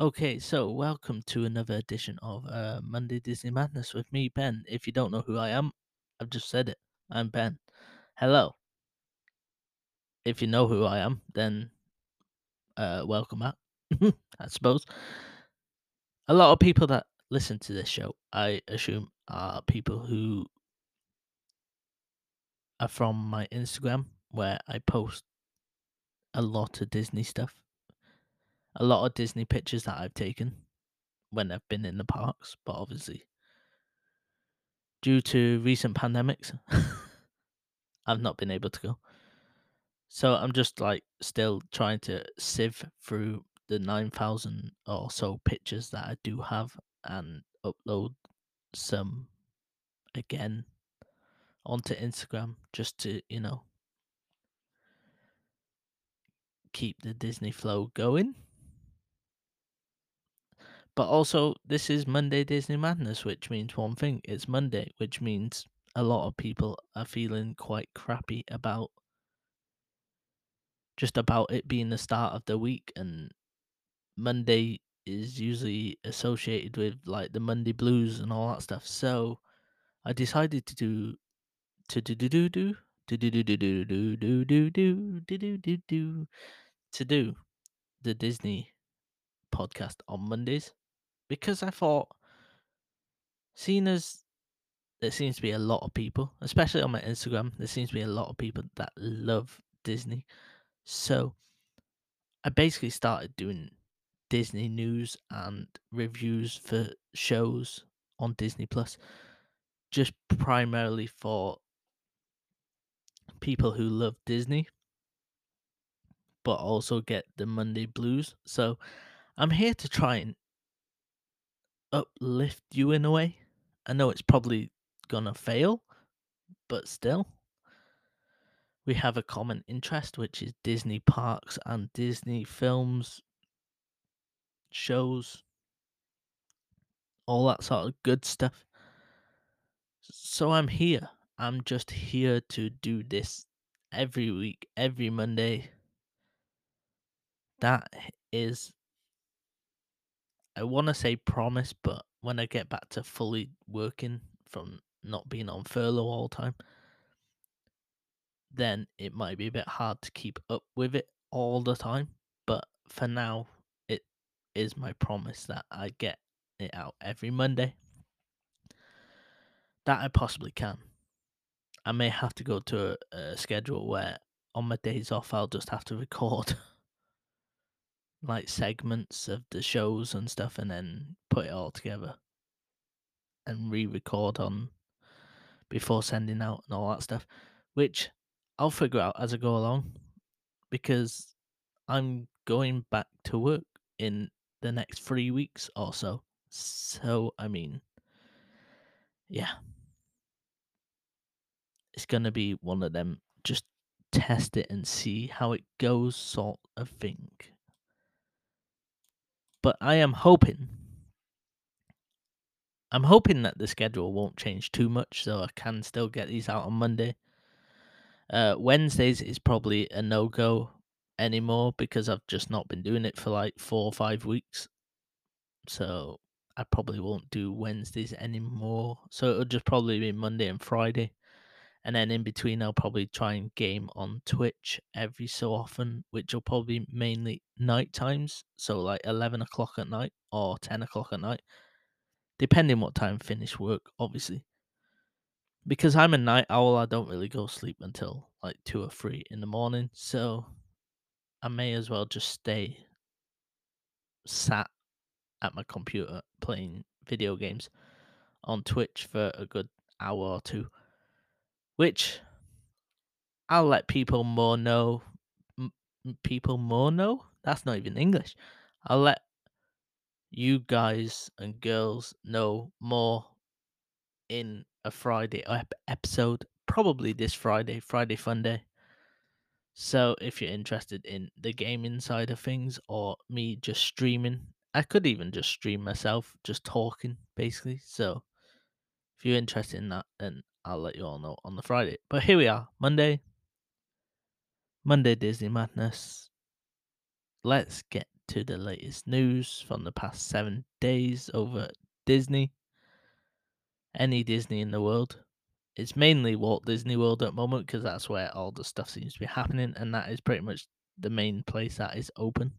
Okay, so welcome to another edition of uh, Monday Disney Madness with me, Ben. If you don't know who I am, I've just said it. I'm Ben. Hello. If you know who I am, then uh, welcome back, I suppose. A lot of people that listen to this show, I assume, are people who are from my Instagram, where I post a lot of Disney stuff, a lot of Disney pictures that I've taken when I've been in the parks, but obviously due to recent pandemics, I've not been able to go. So I'm just like still trying to sieve through the 9,000 or so pictures that I do have and upload some again onto Instagram just to, you know, keep the Disney flow going. But also, this is Monday Disney Madness, which means one thing it's Monday, which means a lot of people are feeling quite crappy about just about it being the start of the week and Monday is usually associated with like the Monday blues and all that stuff. So I decided to do to do do do do do do do do do do do do do do do do to do the Disney podcast on Mondays because I thought seeing as there seems to be a lot of people, especially on my Instagram, there seems to be a lot of people that love Disney. So I basically started doing Disney news and reviews for shows on Disney Plus, just primarily for people who love Disney, but also get the Monday blues. So I'm here to try and uplift you in a way. I know it's probably gonna fail, but still. We have a common interest, which is Disney parks and Disney films, shows, all that sort of good stuff. So I'm here. I'm just here to do this every week, every Monday. That is, I want to say promise, but when I get back to fully working from not being on furlough all the time, then it might be a bit hard to keep up with it all the time. But for now, it is my promise that I get it out every Monday. That I possibly can. I may have to go to a, a schedule where on my days off I'll just have to record like segments of the shows and stuff and then put it all together and re-record on before sending out and all that stuff which I'll figure out as I go along because I'm going back to work in the next 3 weeks or so. So I mean yeah. It's to be one of them. Just test it and see how it goes sort of thing. But I am hoping I'm hoping that the schedule won't change too much so I can still get these out on Monday. Uh, Wednesdays is probably a no go anymore because I've just not been doing it for like four or five weeks. So I probably won't do Wednesdays anymore. So it'll just probably be Monday and Friday and then in between I'll probably try and game on Twitch every so often, which will probably mainly night times, so like eleven o'clock at night or ten o'clock at night, depending what time I finish work, obviously. Because I'm a night owl, I don't really go sleep until like two or three in the morning, so I may as well just stay sat at my computer playing video games on Twitch for a good hour or two which I'll let people more know. M- people more know? That's not even English. I'll let you guys and girls know more in a Friday ep- episode, probably this Friday, Friday Fun Day. So if you're interested in the gaming side of things or me just streaming, I could even just stream myself, just talking basically. So if you're interested in that, then I'll let you all know on the Friday. But here we are, Monday. Monday Disney Madness. Let's get to the latest news from the past seven days over Disney. Any Disney in the world. It's mainly Walt Disney World at the moment because that's where all the stuff seems to be happening, and that is pretty much the main place that is open.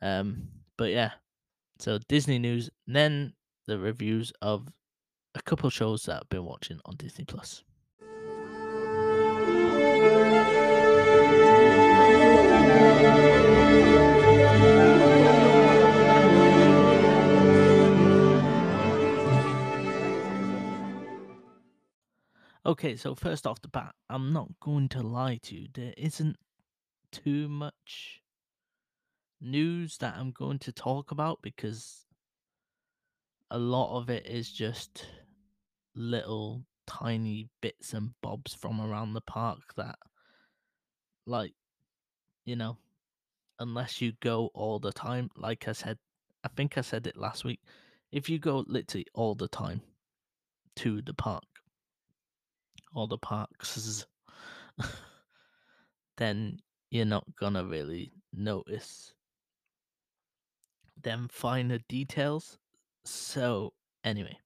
Um, but yeah, so Disney news, then the reviews of a couple shows that I've been watching on Disney Plus. Okay, so first off the bat, I'm not going to lie to you. There isn't too much news that I'm going to talk about because a lot of it is just little tiny bits and bobs from around the park that, like, you know, unless you go all the time, like I said, I think I said it last week, if you go literally all the time to the park, all the parks, then you're not gonna really notice them finer details. So, anyway,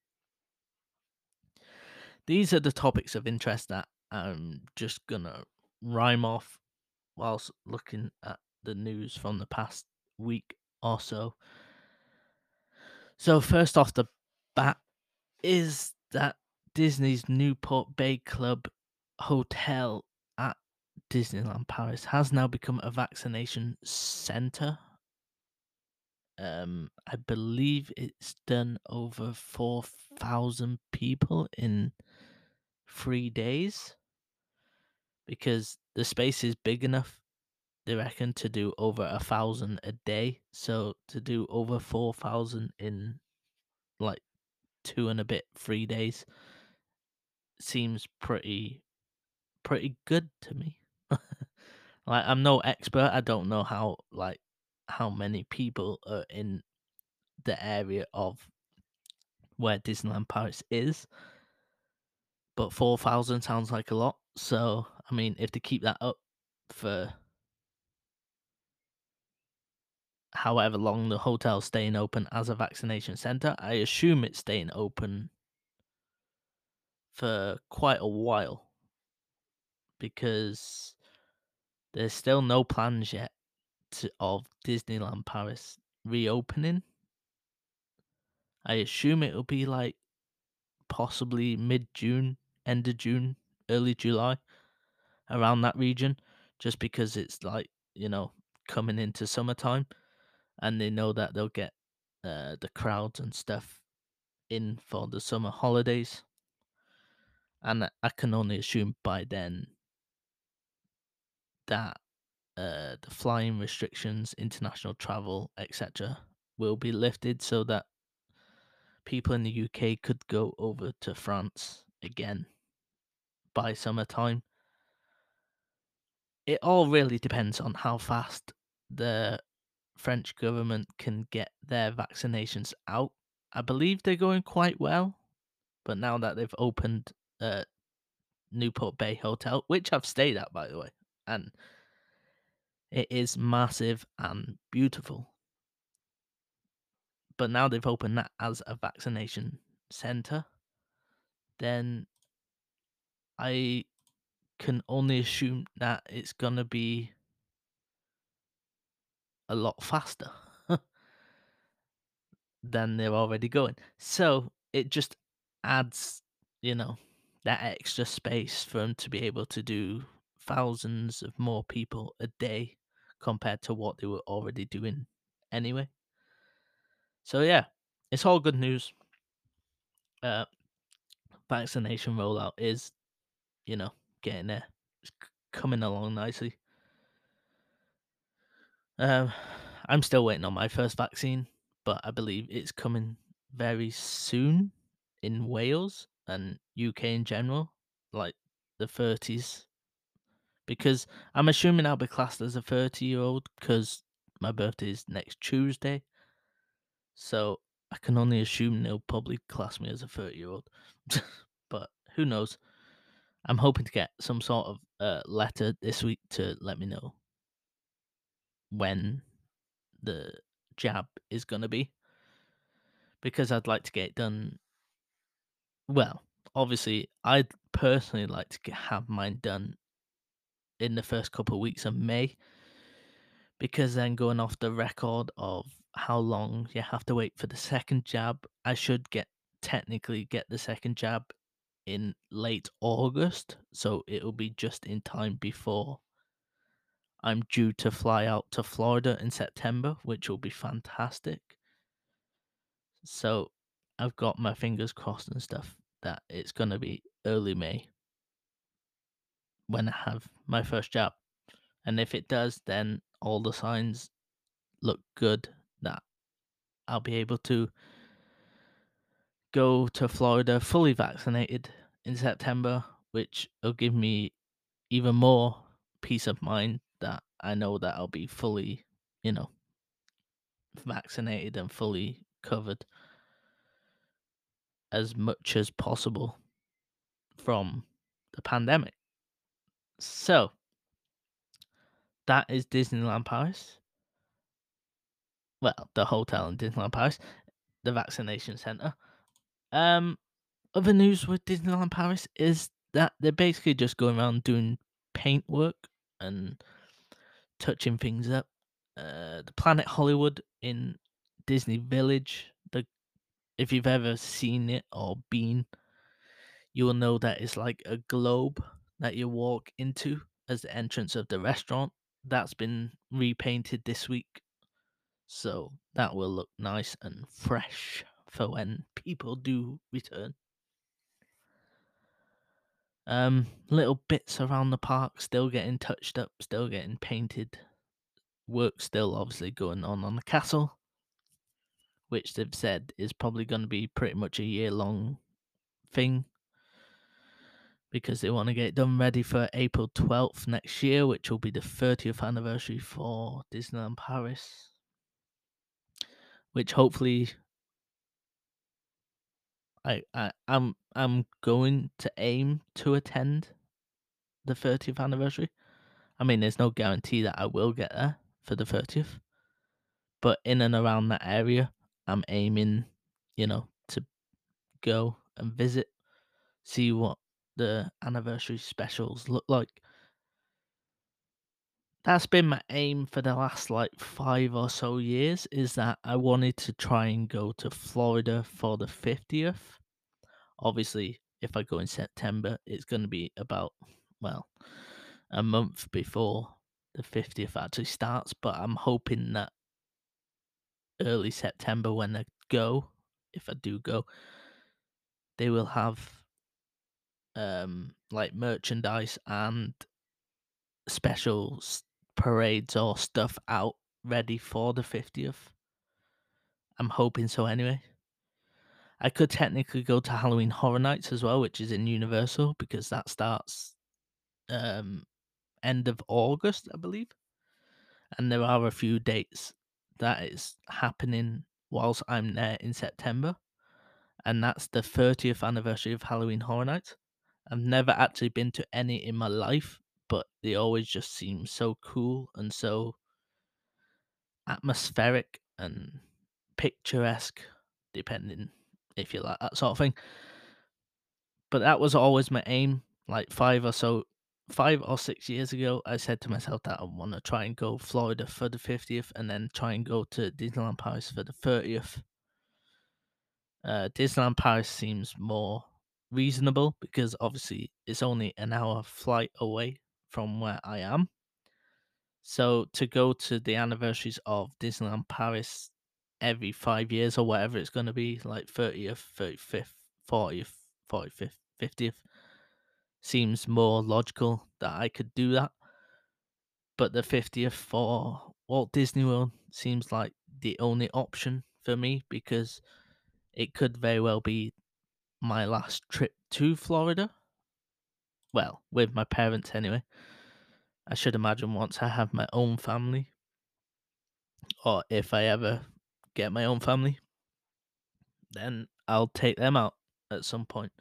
these are the topics of interest that I'm just gonna rhyme off whilst looking at the news from the past week or so. So, first off the bat is that Disney's Newport Bay Club Hotel at Disneyland Paris has now become a vaccination center. Um, I believe it's done over 4,000 people in three days because the space is big enough, they reckon, to do over a thousand a day. So to do over 4,000 in like two and a bit, three days seems pretty pretty good to me. like I'm no expert. I don't know how like how many people are in the area of where Disneyland Paris is. But 4,000 sounds like a lot. So, I mean, if they keep that up for however long the hotel's staying open as a vaccination center, I assume it's staying open for quite a while because there's still no plans yet to, of Disneyland Paris reopening. I assume it'll be like possibly mid June, end of June, early July, around that region, just because it's like, you know, coming into summertime and they know that they'll get uh, the crowds and stuff in for the summer holidays. And I can only assume by then that uh, the flying restrictions, international travel, etc., will be lifted so that people in the UK could go over to France again by summertime. It all really depends on how fast the French government can get their vaccinations out. I believe they're going quite well, but now that they've opened uh, Newport Bay Hotel, which I've stayed at by the way, and it is massive and beautiful. But now they've opened that as a vaccination center, then I can only assume that it's gonna be a lot faster than they're already going. So it just adds, you know, that extra space for them to be able to do thousands of more people a day compared to what they were already doing anyway. So yeah, it's all good news. Uh, vaccination rollout is, you know, getting there. It's coming along nicely. Um, I'm still waiting on my first vaccine, but I believe it's coming very soon in Wales and UK in general, like the 30s. Because I'm assuming I'll be classed as a 30 year old because my birthday is next Tuesday. So I can only assume they'll probably class me as a 30 year old. who knows? I'm hoping to get some sort of uh, letter this week to let me know when the jab is gonna be. Because I'd like to get it done well, obviously, I'd personally like to g have mine done in the first couple of weeks of May because then going off the record of how long you have to wait for the second jab, I should get technically get the second jab in late August, so it'll be just in time before I'm due to fly out to Florida in September, which will be fantastic. So, I've got my fingers crossed and stuff that it's gonna be early May when I have my first jab, and if it does, then all the signs look good that I'll be able to go to Florida fully vaccinated in September, which will give me even more peace of mind that I know that I'll be fully, you know vaccinated and fully covered as much as possible from the pandemic. So that is Disneyland Paris. Well, the hotel in Disneyland Paris, the vaccination center. Um, other news with Disneyland Paris is that they're basically just going around doing paint work and touching things up. Uh, the Planet Hollywood in Disney Village, the if you've ever seen it or been, you will know that it's like a globe that you walk into as the entrance of the restaurant. That's been repainted this week. So that will look nice and fresh for when people do return. Um, little bits around the park still getting touched up, still getting painted. Work still obviously going on on the castle, which they've said is probably going to be pretty much a year long thing because they want to get it done ready for April 12th next year, which will be the 30th anniversary for Disneyland Paris. Which hopefully I, I I'm I'm going to aim to attend the 30th anniversary. I mean, there's no guarantee that I will get there for the 30th, but in and around that area, I'm aiming, you know, to go and visit, see what the anniversary specials look like. That's been my aim for the last like five or so years. Is that I wanted to try and go to Florida for the 50th. Obviously, if I go in September, it's going to be about, well, a month before the 50th actually starts. But I'm hoping that early September, when I go, if I do go, they will have um like merchandise and special s- parades or stuff out ready for the 50th. I'm hoping so anyway. I could technically go to Halloween Horror Nights as well, which is in Universal because that starts um end of August, I believe. And there are a few dates that is happening whilst I'm there in September. And that's the 30th anniversary of Halloween Horror Nights. I've never actually been to any in my life, but they always just seem so cool and so atmospheric and picturesque, depending if you like that sort of thing. But that was always my aim. Like five or so, five or six years ago, I said to myself that I want to try and go Florida for the 50th and then try and go to Disneyland Paris for the 30th. Uh, Disneyland Paris seems more reasonable because obviously it's only an hour flight away from where I am. So to go to the anniversaries of Disneyland Paris every five years or whatever it's going to be, like 30th, 35th, 40th, 45th, 50th, seems more logical that I could do that. But the 50th for Walt Disney World seems like the only option for me because it could very well be my last trip to Florida. Well, with my parents anyway. I should imagine once I have my own family, or if I ever get my own family, then I'll take them out at some point.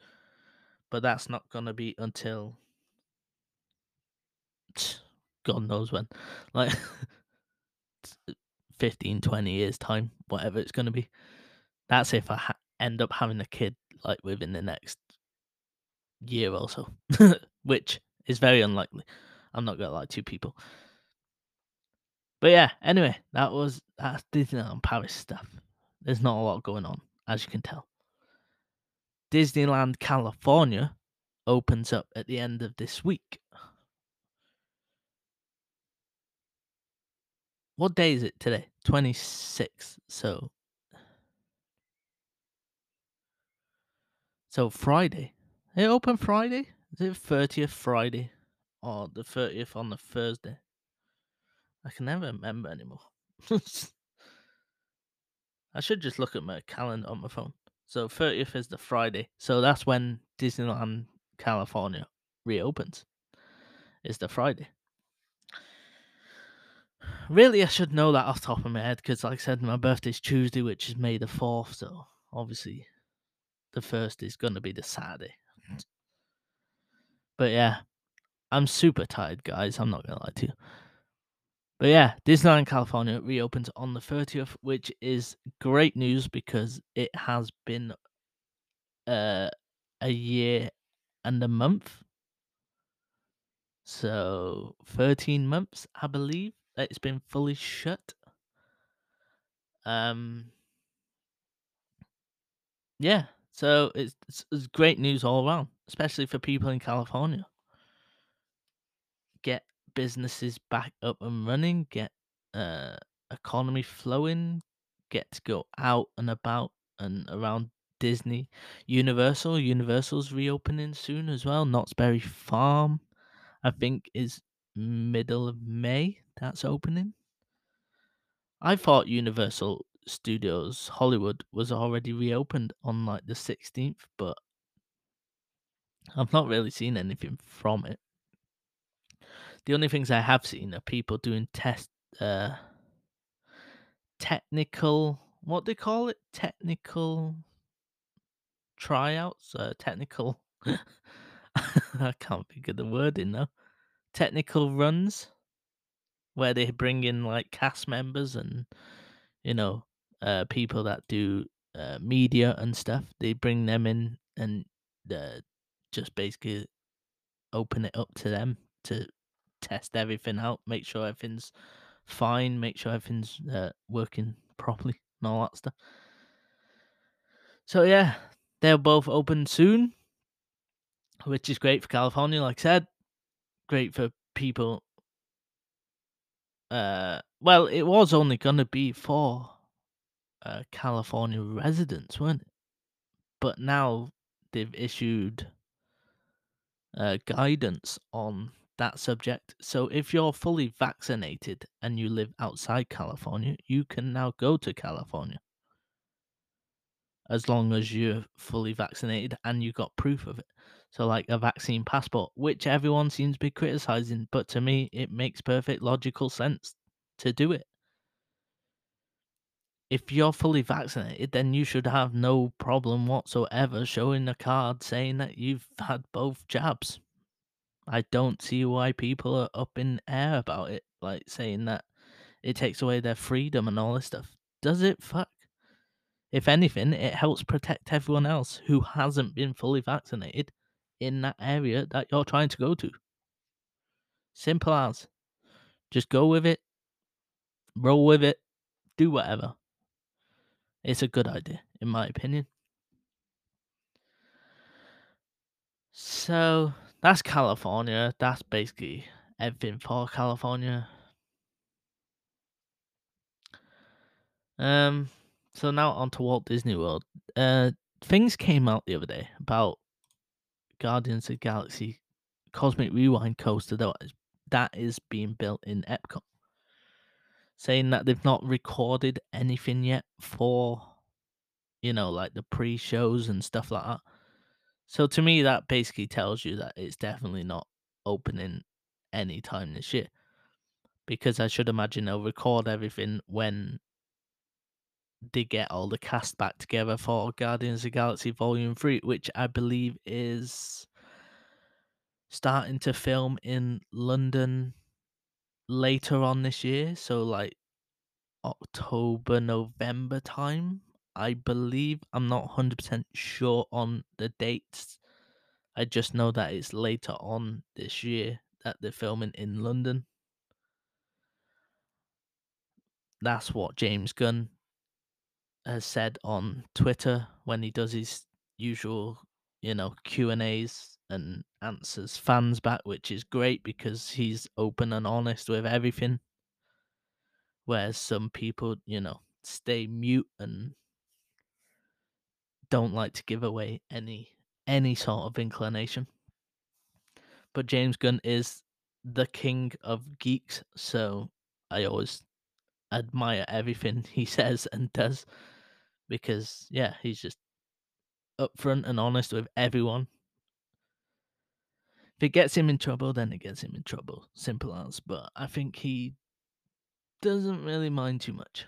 But that's not going to be until God knows when. Like, next 15, 20 years time, whatever it's going to be. That's if I ha- end up having a kid like within the next year or so, which is very unlikely. I'm not gonna lie to people. But yeah, anyway, that was that's Disneyland Paris stuff. There's not a lot going on, as you can tell. Disneyland California opens up at the end of this week. What day is it today? 26. So So Friday. It open Friday? Is it 30th Friday? Or the 30th on the Thursday? I can never remember anymore. I should just look at my calendar on my phone. So 30th is the Friday. So that's when Disneyland California reopens. Is the Friday. Really, I should know that off the top of my head because, like I said, my birthday's Tuesday, which is May the 4th. So obviously, the first is going to be the Saturday. But yeah, I'm super tired, guys. I'm not to lie to you. But yeah, Disneyland California reopens on the 30th, which is great news because it has been uh, a year and a month. So 13 months, I believe, that it's been fully shut. Um yeah, so it's, it's, it's great news all around, especially for people in California. Get businesses back up and running, get uh economy flowing, get to go out and about and around Disney. Universal, Universal's reopening soon as well. Knott's Berry Farm, I think, is middle of May. That's opening. I thought Universal Studios Hollywood was already reopened on like the 16th, but I've not really seen anything from it. The only things I have seen are people doing test uh technical what do they call it? Technical tryouts, uh technical I can't think of the word in now. Technical runs where they bring in like cast members and you know uh people that do uh, media and stuff. They bring them in and uh, just basically open it up to them to test everything out, make sure everything's fine, make sure everything's uh, working properly and all that stuff. So yeah, they'll both open soon, which is great for California. Like I said, great for people. Uh, well, it was only gonna be for uh, California residents, weren't it? But now they've issued uh, guidance on that subject. So if you're fully vaccinated and you live outside California, you can now go to California. As long as you're fully vaccinated and you got proof of it. So, like a vaccine passport, which everyone seems to be criticizing, but to me, it makes perfect logical sense to do it. If you're fully vaccinated, then you should have no problem whatsoever showing a card saying that you've had both jabs. I don't see why people are up in air about it, like saying that it takes away their freedom and all this stuff. Does it? Fuck. If anything, it helps protect everyone else who hasn't been fully vaccinated in that area that you're trying to go to. Simple as. Just go with it, roll with it, do whatever. It's a good idea, in my opinion. So that's California. That's basically everything for California. Um, so now on to Walt Disney World. Uh, things came out the other day about Guardians of Galaxy Cosmic Rewind coaster that is, that is being built in Epcot, saying that they've not recorded anything yet for, you know, like the pre-shows and stuff like that. So to me, that basically tells you that it's definitely not opening anytime this year, because I should imagine they'll record everything when they get all the cast back together for Guardians of Galaxy Volume 3, which I believe is starting to film in London later on this year. So, like October, November time. I believe I'm not 100% sure on the dates. I just know that it's later on this year that they're filming in London. That's what James Gunn has said on Twitter when he does his usual, you know, Q and A's and answers fans back, which is great because he's open and honest with everything. Whereas some people, you know, stay mute and don't like to give away any any sort of inclination. But James Gunn is the king of geeks, so I always admire everything he says and does because yeah, he's just upfront and honest with everyone. If it gets him in trouble, then it gets him in trouble. Simple as. But I think he doesn't really mind too much.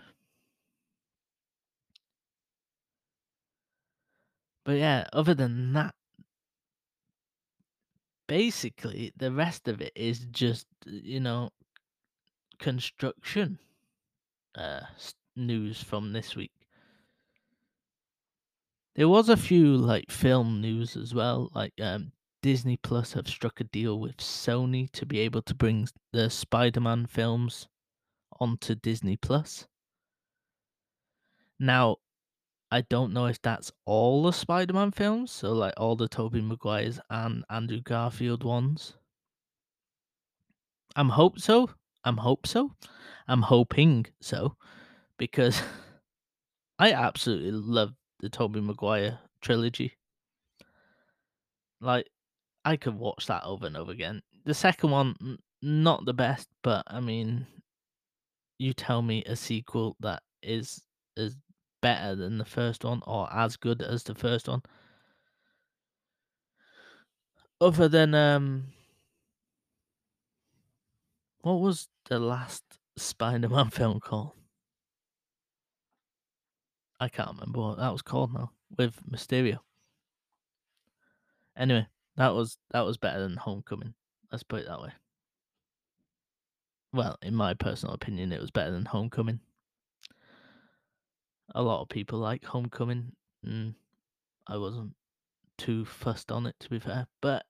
But yeah, other than that, basically the rest of it is just you know construction uh news from this week. There was a few like film news as well, like um Disney Plus have struck a deal with Sony to be able to bring the Spider-Man films onto Disney Plus. Now, I don't know if that's all the Spider-Man films, so like all the Tobey Maguires and Andrew Garfield ones. I'm hope so. I'm hope so. I'm hoping so because I absolutely love the Tobey Maguire trilogy. Like I could watch that over and over again. The second one not the best, but I mean you tell me a sequel that is is better than the first one or as good as the first one. Other than um what was the last Spider-Man film called? I can't remember what that was called now with Mysterio. Anyway, that was that was better than Homecoming. Let's put it that way. Well, in my personal opinion, it was better than Homecoming. A lot of people like Homecoming. Mm, I wasn't too fussed on it, to be fair. But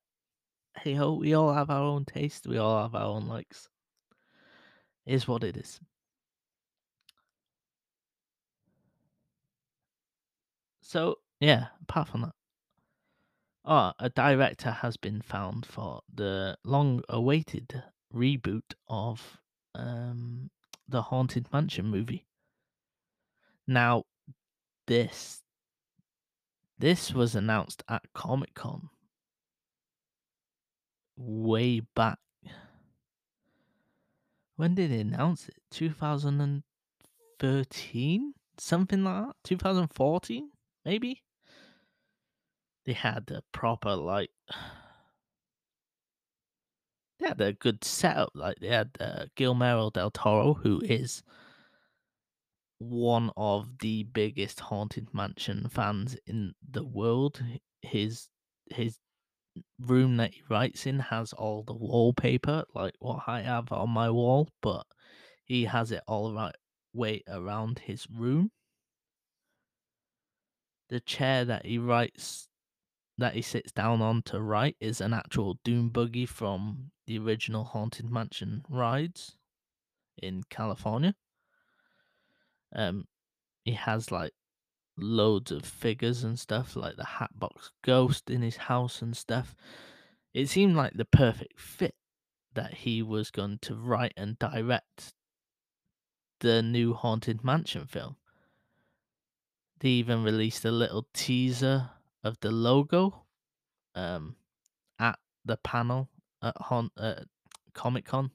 hey ho, we all have our own taste. We all have our own likes. Is what it is. So yeah, apart from that, oh, a director has been found for the long-awaited reboot of um, the Haunted Mansion movie. Now, this this was announced at Comic Con way back. When did they announce it? 2013? Something like that? 2014? Maybe? They had a proper, like, they had a good setup. Like, they had uh, Guillermo del Toro, who is one of the biggest Haunted Mansion fans in the world. His his room that he writes in has all the wallpaper, like what I have on my wall, but he has it all right way around his room. The chair that he writes that he sits down on to write is an actual doom buggy from the original Haunted Mansion rides in California. Um he has like loads of figures and stuff, like the Hatbox Ghost in his house and stuff. It seemed like the perfect fit that he was going to write and direct the new Haunted Mansion film. They even released a little teaser of the logo um, at the panel at Haunt, uh, Comic Con.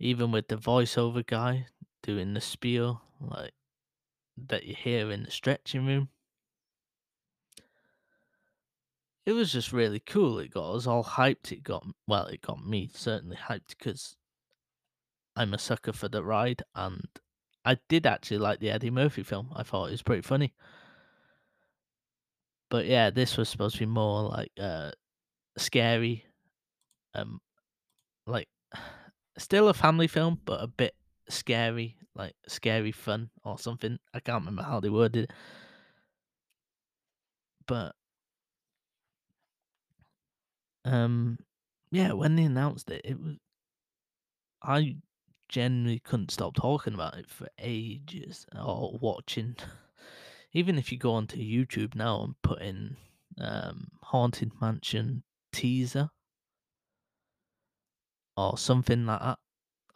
Even with the voiceover guy doing the spiel, like that you hear in the stretching room. It was just really cool. It got us all hyped. It got well, it got me certainly hyped because I'm a sucker for the ride, and I did actually like the Eddie Murphy film. I thought it was pretty funny. But yeah, this was supposed to be more like uh scary, um, like still a family film, but a bit scary, like scary fun or something. I can't remember how they worded it. But um yeah, when they announced it, it was I genuinely couldn't stop talking about it for ages or watching. Even if you go onto YouTube now and put in um, Haunted Mansion teaser or something like that,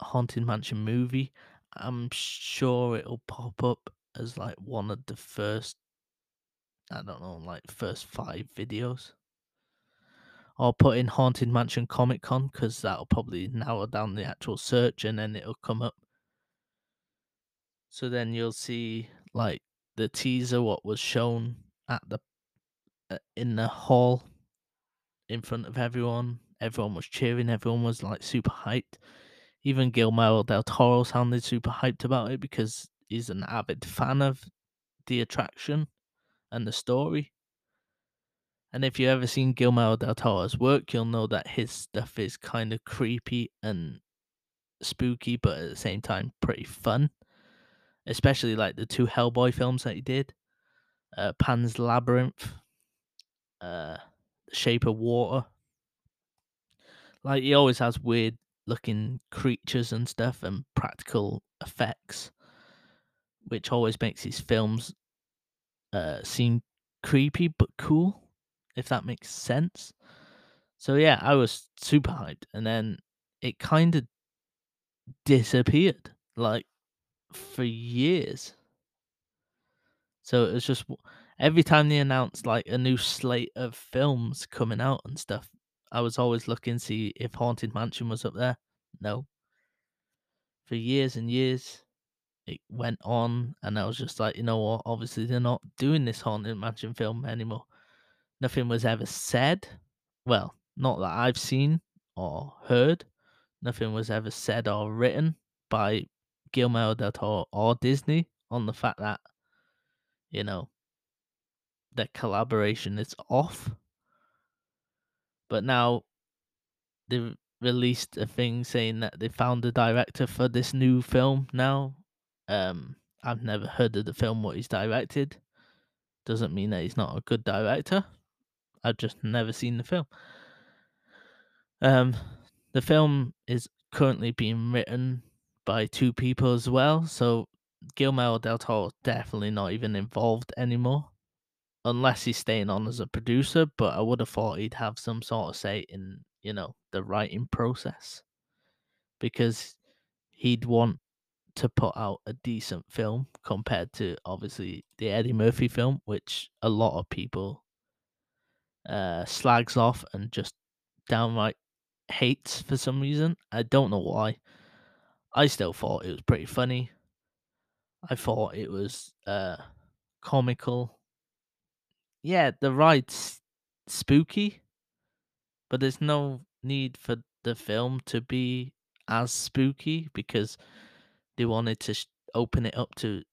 Haunted Mansion movie, I'm sure it'll pop up as like one of the first, I don't know, like first five videos. Or put in Haunted Mansion Comic Con because that'll probably narrow down the actual search and then it'll come up. So then you'll see like the teaser, what was shown at the uh, in the hall in front of everyone. Everyone was cheering. Everyone was like super hyped. Even Guillermo del Toro sounded super hyped about it because he's an avid fan of the attraction and the story. And if you've ever seen Guillermo del Toro's work, you'll know that his stuff is kind of creepy and spooky, but at the same time pretty fun. Especially like the two Hellboy films that he did, uh, Pan's Labyrinth, uh, Shape of Water. Like he always has weird looking creatures and stuff and practical effects, which always makes his films uh, seem creepy but cool, if that makes sense. So yeah, I was super hyped, and then it kind of disappeared, like for years. So it was just every time they announced like a new slate of films coming out and stuff, I was always looking to see if Haunted Mansion was up there. No. For years and years, it went on, and I was just like, you know what? Obviously, they're not doing this Haunted Mansion film anymore. Nothing was ever said. Well, not that I've seen or heard. Nothing was ever said or written by Guillermo del Toro or Disney on the fact that, you know, the collaboration is off. But now they released a thing saying that they found the director for this new film now. Um, I've never heard of the film what he's directed. Doesn't mean that he's not a good director. I've just never seen the film. Um, the film is currently being written by two people as well, so Guillermo del Toro definitely not even involved anymore, unless he's staying on as a producer. But I would have thought he'd have some sort of say in you know the writing process, because he'd want to put out a decent film compared to obviously the Eddie Murphy film, which a lot of people uh, slags off and just downright hates for some reason. I don't know why. I still thought it was pretty funny. I thought it was uh, comical. Yeah, the ride's spooky, but there's no need for the film to be as spooky because they wanted to sh- open it up to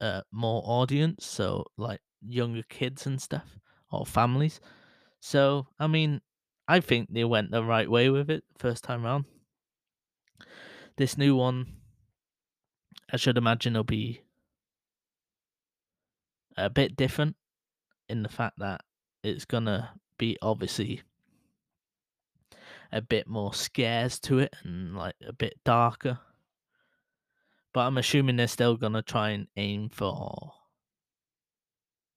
uh, more audience, so like younger kids and stuff or families. So I mean, I think they went the right way with it first time round. This new one, I should imagine, will be a bit different in the fact that it's gonna be obviously a bit more scares to it and like a bit darker. But I'm assuming they're still gonna try and aim for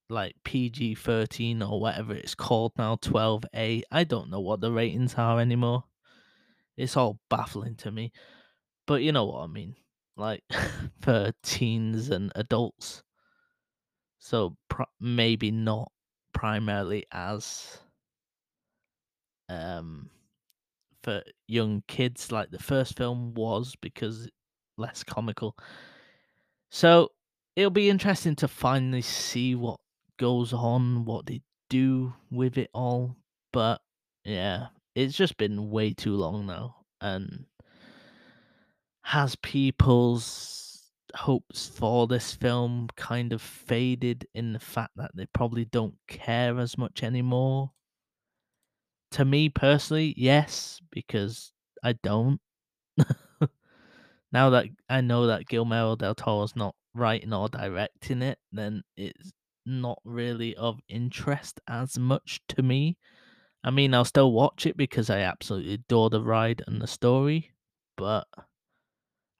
like PG 13 or whatever it's called now, 12A. I don't know what the ratings are anymore. It's all baffling to me. But you know what I mean. Like for teens and adults. So pro- maybe not primarily as um for young kids like the first film was because less comical. So it'll be interesting to finally see what goes on, what they do with it all. But yeah, it's just been way too long now. And has people's hopes for this film kind of faded in the fact that they probably don't care as much anymore? To me personally, yes, because I don't. now that I know that Guillermo del Toro's not writing or directing it, then it's not really of interest as much to me. I mean, I'll still watch it because I absolutely adore the ride and the story, but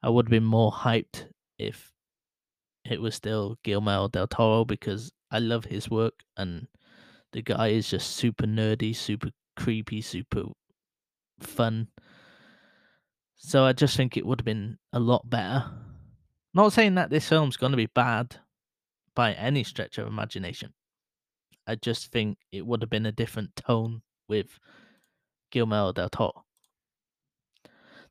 I would have been more hyped if it was still Guillermo del Toro because I love his work and the guy is just super nerdy, super creepy, super fun. So I just think it would have been a lot better. Not saying that this film's going to be bad by any stretch of imagination. I just think it would have been a different tone with Guillermo del Toro.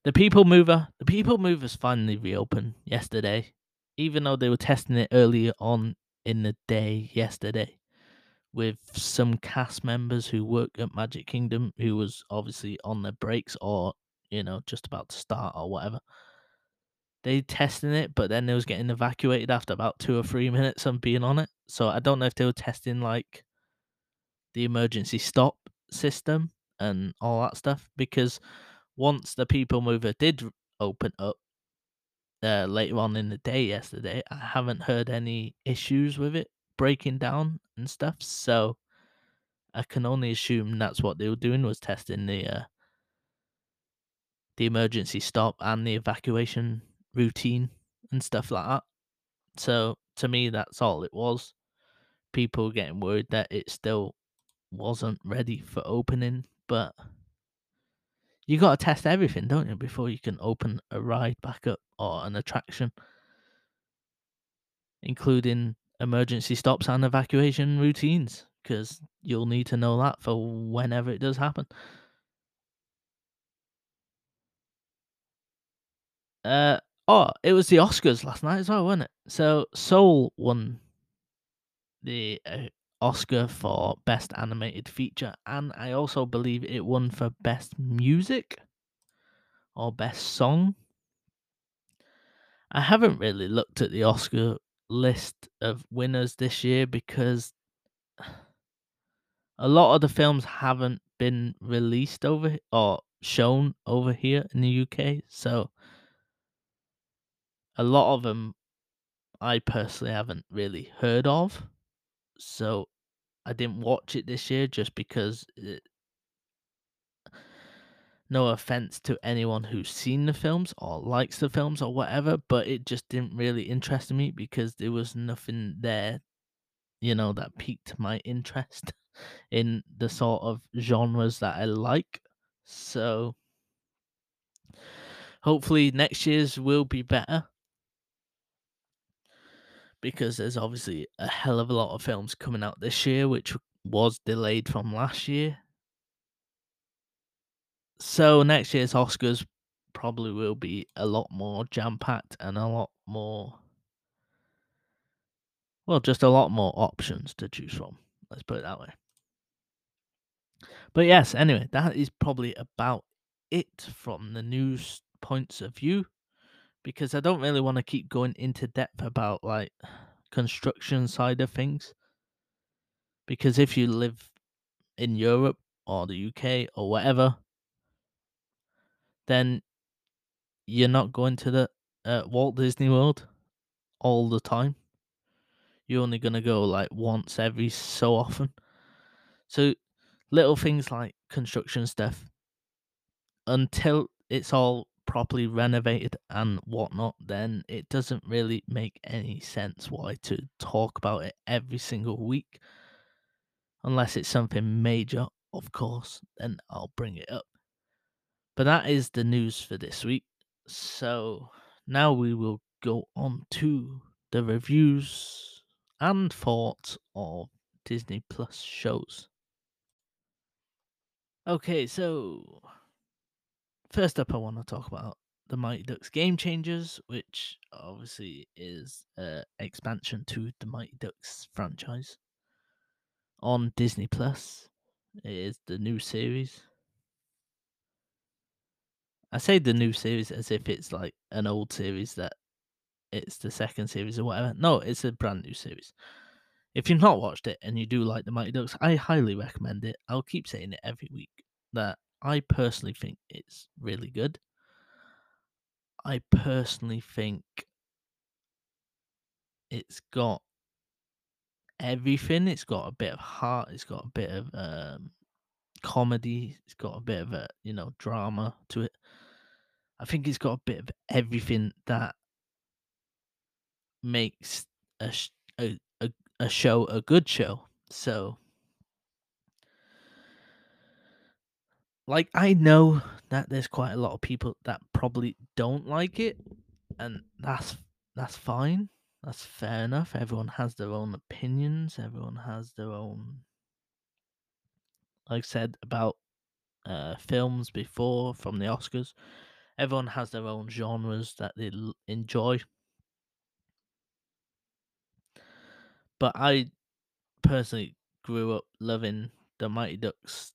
The People Mover, the People Mover's finally reopened yesterday, even though they were testing it earlier on in the day yesterday with some cast members who work at Magic Kingdom who was obviously on their breaks or, you know, just about to start or whatever. They testing it, but then they was getting evacuated after about two or three minutes of being on it. So I don't know if they were testing like the emergency stop system and all that stuff because once the people mover did open up uh, later on in the day yesterday, I haven't heard any issues with it breaking down and stuff. So I can only assume that's what they were doing was testing the uh, the emergency stop and the evacuation routine and stuff like that. So to me, that's all it was. People getting worried that it still wasn't ready for opening, but you got to test everything, don't you, before you can open a ride back up or an attraction, including emergency stops and evacuation routines, because you'll need to know that for whenever it does happen. Uh oh, it was the Oscars last night as well, wasn't it? So Soul won the uh, Oscar for Best Animated Feature, and I also believe it won for Best Music or Best Song. I haven't really looked at the Oscar list of winners this year because a lot of the films haven't been released over or shown over here in the UK. So a lot of them I personally haven't really heard of. So I didn't watch it this year just because it, no offense to anyone who's seen the films or likes the films or whatever, but it just didn't really interest me because there was nothing there, you know, that piqued my interest in the sort of genres that I like. So hopefully next year's will be better because there's obviously a hell of a lot of films coming out this year, which was delayed from last year. So next year's Oscars probably will be a lot more jam packed and a lot more. Well, just a lot more options to choose from. Let's put it that way. But yes, anyway, that is probably about it from the news points of view because I don't really want to keep going into depth about like construction side of things. Because if you live in Europe or the UK or whatever, then you're not going to the uh, Walt Disney World all the time. You're only going to go like once every so often. So little things like construction stuff until it's all properly renovated and whatnot, then it doesn't really make any sense why to talk about it every single week. Unless it's something major, of course, then I'll bring it up. But that is the news for this week. So now we will go on to the reviews and thoughts of Disney Plus shows. Okay, so first up, I want to talk about the Mighty Ducks Game Changers, which obviously is an expansion to the Mighty Ducks franchise on Disney Plus. It is the new series. I say the new series as if it's like an old series that it's the second series or whatever. No, it's a brand new series. If you've not watched it and you do like the Mighty Ducks, I highly recommend it. I'll keep saying it every week that I personally think it's really good. I personally think it's got everything. It's got a bit of heart. It's got a bit of um, comedy. It's got a bit of a you know drama to it. I think it's got a bit of everything that makes a a, a, a show a good show. So like I know that there's quite a lot of people that probably don't like it and that's that's fine. That's fair enough. Everyone has their own opinions. Everyone has their own like I said about uh, films before from the Oscars. Everyone has their own genres that they l- enjoy. But I personally grew up loving the Mighty Ducks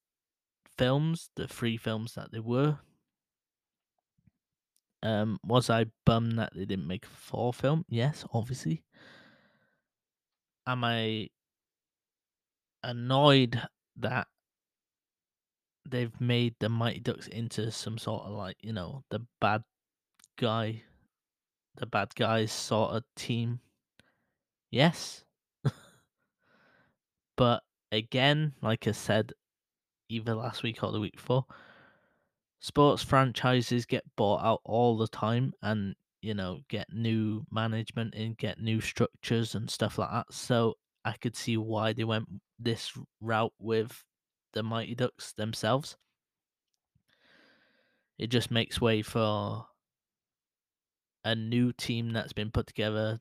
films, the three films that they were. Um, was I bummed that they didn't make a fourth film? Yes, obviously. Am I annoyed that they've made the Mighty Ducks into some sort of like, you know, the bad guy, the bad guys sort of team? Yes. but again, like I said, either last week or the week before, sports franchises get bought out all the time and you know get new management and get new structures and stuff like that. So i could see why they went this route with the mighty ducks themselves. It just makes way for a new team that's been put together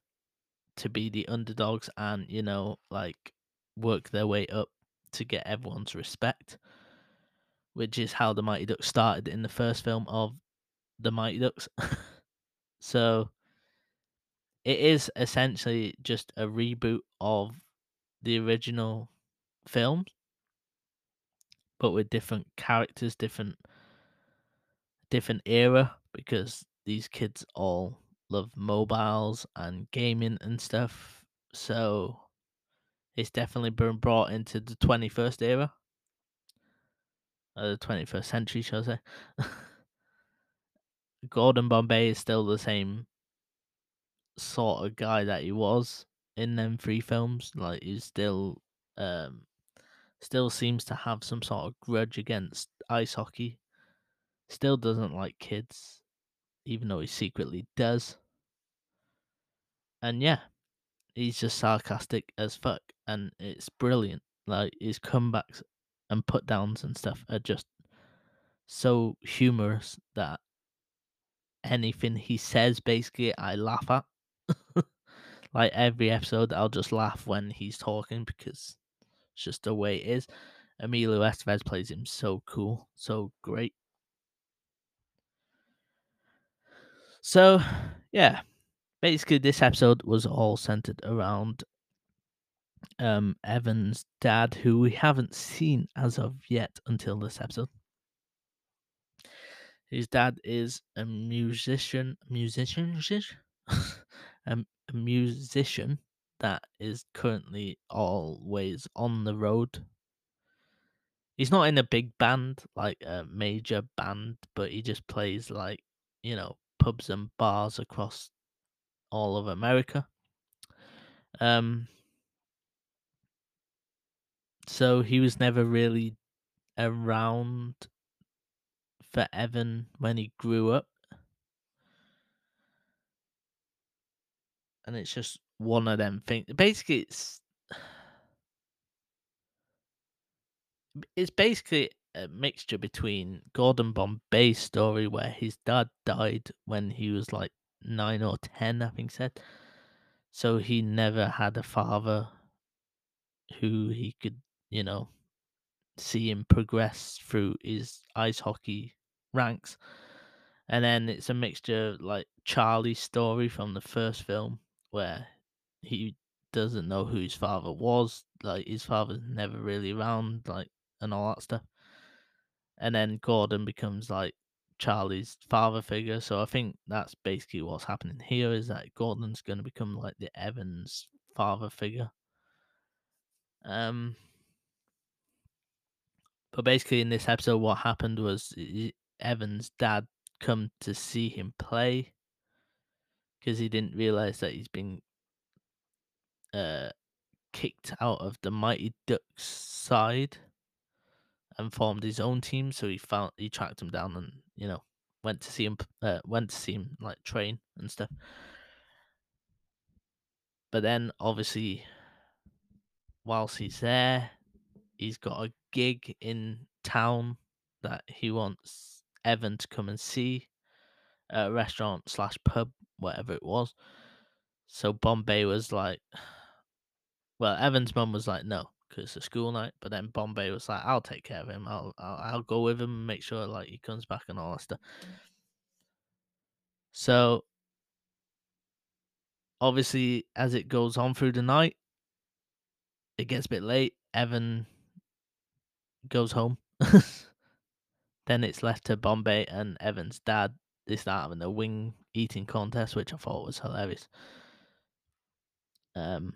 to be the underdogs and you know like work their way up to get everyone's respect which is how the mighty ducks started in the first film of the mighty ducks So it is essentially just a reboot of the original films, but with different characters, different different era because these kids all love mobiles and gaming and stuff. So it's definitely been brought into the 21st era. The 21st century, shall I say. Gordon Bombay is still the same sort of guy that he was in them three films. Like he's still um still seems to have some sort of grudge against ice hockey. Still doesn't like kids, even though he secretly does. And yeah, he's just sarcastic as fuck and it's brilliant. Like his comebacks and put downs and stuff are just so humorous that anything he says basically I laugh at. like every episode, I'll just laugh when he's talking because it's just the way it is. Emilio Estevez plays him so cool, so great. So, yeah, basically, this episode was all centered around um, Evan's dad, who we haven't seen as of yet until this episode. His dad is a musician, musician, musician? um, a musician that is currently always on the road. He's not in a big band, like a major band, but he just plays like, you know, pubs and bars across all of America. Um so he was never really around for Evan when he grew up. And it's just one of them things. Basically, it's it's basically a mixture between Gordon Bombay's story where his dad died when he was like nine or ten, I think said. So he never had a father who he could, you know, see him progress through his ice hockey ranks. And then it's a mixture of like Charlie's story from the first film where he doesn't know who his father was. Like his father's never really around, like and all that stuff. And then Gordon becomes like Charlie's father figure. So I think that's basically what's happening here is that Gordon's going to become like the Evans father figure. Um, but basically in this episode, what happened was Evan's dad come to see him play because he didn't realize that he's been uh, kicked out of the Mighty Ducks side and formed his own team. So he found he tracked him down and you know went to see him uh, went to see him like train and stuff. But then obviously, whilst he's there, he's got a gig in town that he wants Evan to come and see, a restaurant slash pub, whatever it was. So Bombay was like, well, Evan's mum was like, no, because it's a school night. But then Bombay was like, I'll take care of him. I'll, I'll, I'll go with him and make sure like he comes back and all that stuff. So obviously, as it goes on through the night, it gets a bit late. Evan goes home. then it's left to Bombay and Evan's dad. They start having a wing eating contest, which I thought was hilarious. Um,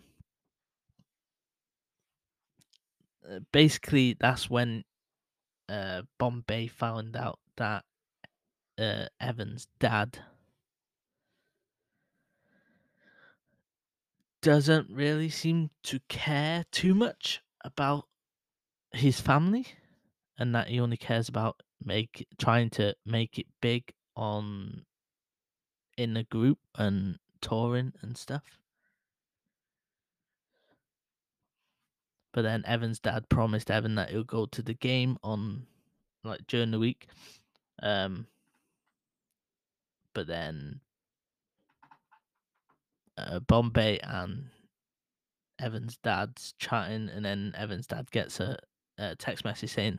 uh, basically, that's when uh, Bombay found out that uh, Evan's dad doesn't really seem to care too much about his family and that he only cares about make trying to make it big on in the group and touring and stuff. But then Evan's dad promised Evan that he'll go to the game on like during the week. Um but then uh, Bombay and Evan's dad's chatting, and then Evan's dad gets a, a text message saying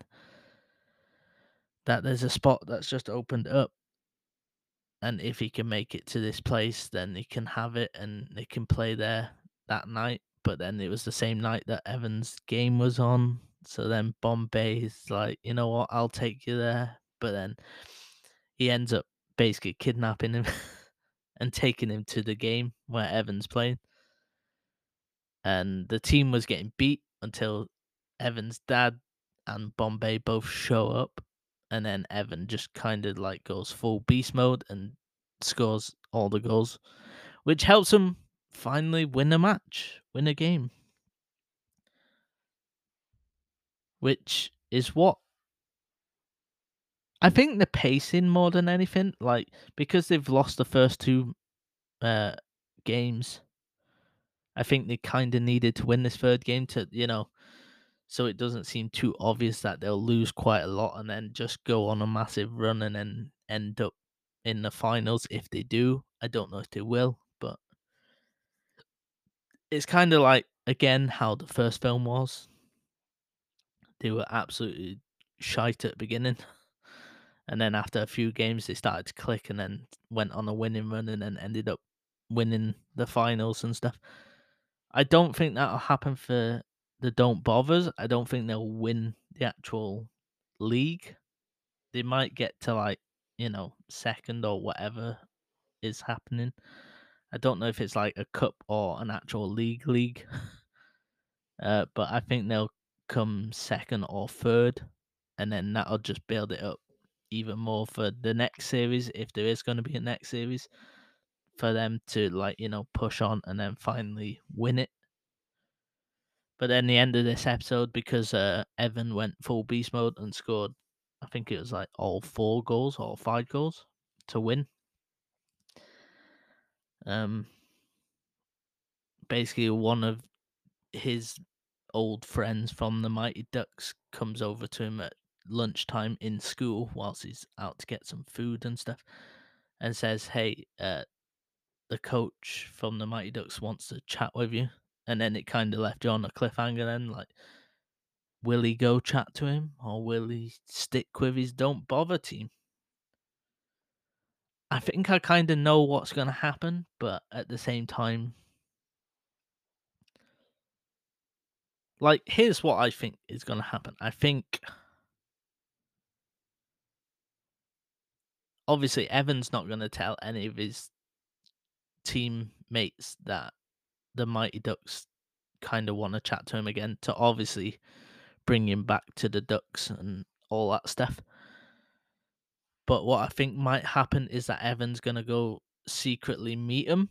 that there's a spot that's just opened up, and if he can make it to this place, then he can have it, and they can play there that night. But then it was the same night that Evan's game was on, so then Bombay is like, you know what, I'll take you there. But then he ends up basically kidnapping him and taking him to the game where Evan's playing. And the team was getting beat until Evan's dad and Bombay both show up. And then Evan just kind of like goes full beast mode and scores all the goals, which helps him finally win a match, win a game. Which is what I think the pacing more than anything, like because they've lost the first two uh, games, I think they kind of needed to win this third game to, you know, so it doesn't seem too obvious that they'll lose quite a lot and then just go on a massive run and then end up in the finals if they do. I don't know if they will, but it's kind of like again how the first film was. They were absolutely shite at the beginning. And then after a few games, they started to click and then went on a winning run and then ended up winning the finals and stuff. I don't think that'll happen for the Don't Bothers. I don't think they'll win the actual league. They might get to like, you know, second or whatever is happening. I don't know if it's like a cup or an actual league league. Uh, but I think they'll come second or third, and then that'll just build it up even more for the next series if there is going to be a next series for them to like you know push on and then finally win it. But then the end of this episode because uh, Evan went full beast mode and scored, I think it was like all four goals or five goals to win. Um, basically one of his old friends from the Mighty Ducks comes over to him at lunchtime in school whilst he's out to get some food and stuff and says, Hey, uh, the coach from the Mighty Ducks wants to chat with you. And then it kind of left you on a cliffhanger then, like, will he go chat to him or will he stick with his don't bother team? I think I kind of know what's going to happen, but at the same time, like, here's what I think is going to happen. I think obviously Evan's not going to tell any of his teammates that the Mighty Ducks kind of want to chat to him again to obviously bring him back to the Ducks and all that stuff. But what I think might happen is that Evan's going to go secretly meet him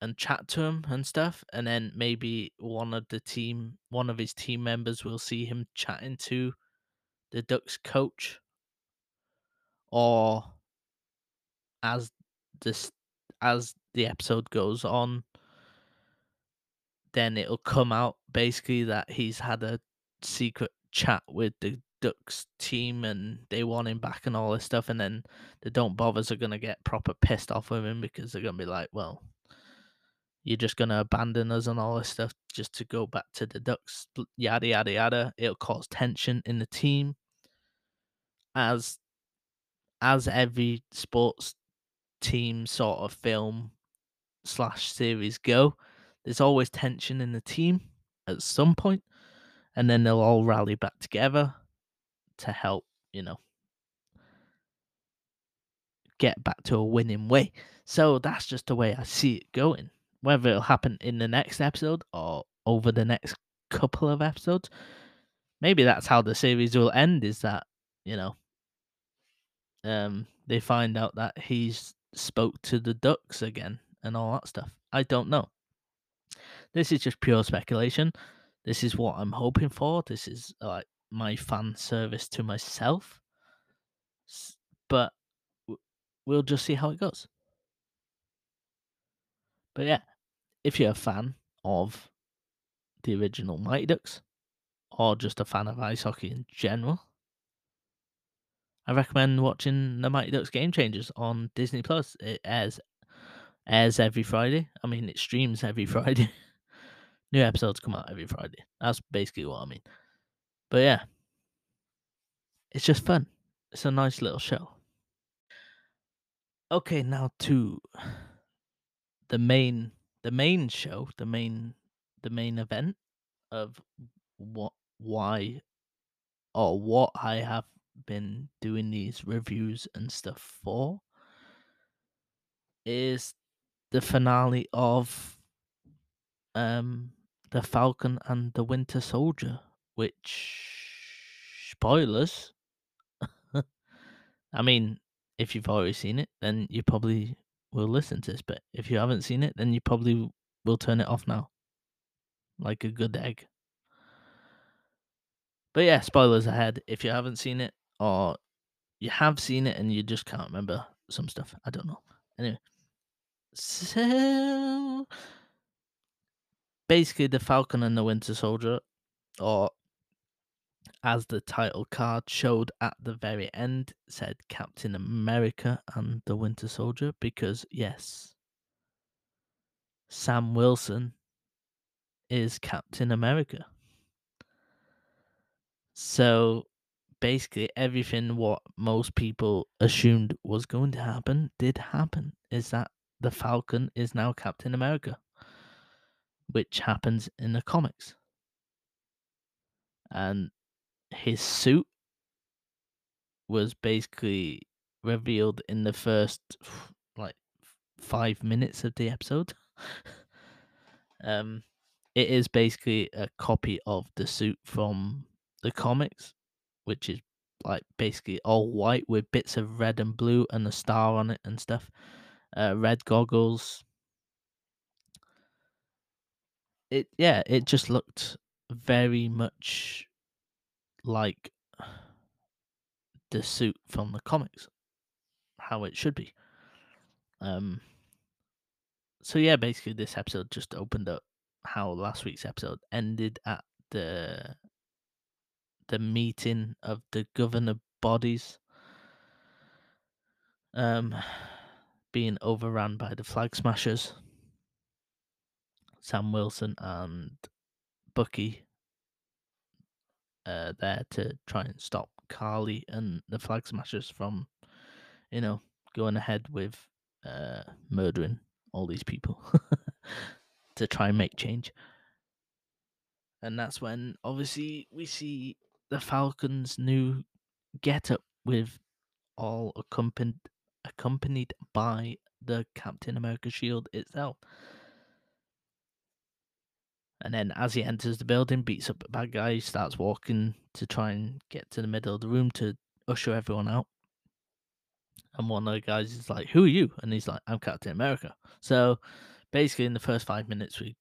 and chat to him and stuff, and then maybe one of the team, one of his team members, will see him chatting to the Ducks coach, or as this as the episode goes on, then it'll come out basically that he's had a secret chat with the Ducks team and they want him back and all this stuff, and then the don't bothers are gonna get proper pissed off with him because they're gonna be like, well, you're just gonna abandon us and all this stuff just to go back to the Ducks, yada yada yada. It'll cause tension in the team, as as every sports team sort of film slash series go. There's always tension in the team at some point, and then they'll all rally back together to help, you know, get back to a winning way. So that's just the way I see it going. Whether it'll happen in the next episode or over the next couple of episodes, maybe that's how the series will end. Is that you know, um, they find out that he's spoke to the ducks again and all that stuff. I don't know. This is just pure speculation. This is what I'm hoping for. This is like my fan service to myself. But we'll just see how it goes. But yeah, if you're a fan of the original Mighty Ducks or just a fan of ice hockey in general, I recommend watching the Mighty Ducks Game Changers on Disney Plus. It airs airs every Friday. I mean, it streams every Friday. New episodes come out every Friday. That's basically what I mean. But yeah, it's just fun. It's a nice little show. Okay, now to the main the main show, the main the main event of what why or what I have been doing these reviews and stuff for is the finale of um the Falcon and the Winter Soldier, which spoilers. I mean, if you've already seen it, then you probably will listen to this. But if you haven't seen it, then you probably will turn it off now, like a good egg. But yeah, spoilers ahead. If you haven't seen it, or you have seen it and you just can't remember some stuff, I don't know. Anyway, so basically, the Falcon and the Winter Soldier, or as the title card showed at the very end, said Captain America and the Winter Soldier because, yes, Sam Wilson is Captain America. So basically, everything what most people assumed was going to happen did happen. Is that the Falcon is now Captain America, which happens in the comics. And his suit was basically revealed in the first like five minutes of the episode. um, it is basically a copy of the suit from the comics, which is like basically all white with bits of red and blue and a star on it and stuff. Uh, red goggles. It yeah, it just looked very much like the suit from the comics, how it should be. Um. So yeah, basically this episode just opened up how last week's episode ended at the the meeting of the governor bodies um being overrun by the flag smashers sam wilson and bucky uh, there to try and stop Karli and the Flag Smashers from, you know, going ahead with uh, murdering all these people to try and make change. And that's when, obviously, we see the Falcons' new get-up with all accompanied accompanied by the Captain America shield itself. And then as he enters the building, beats up a bad guy, starts walking to try and get to the middle of the room to usher everyone out. and one of the guys is like, "Who are you?" And he's like, "I'm Captain America." So basically, in the first five minutes, we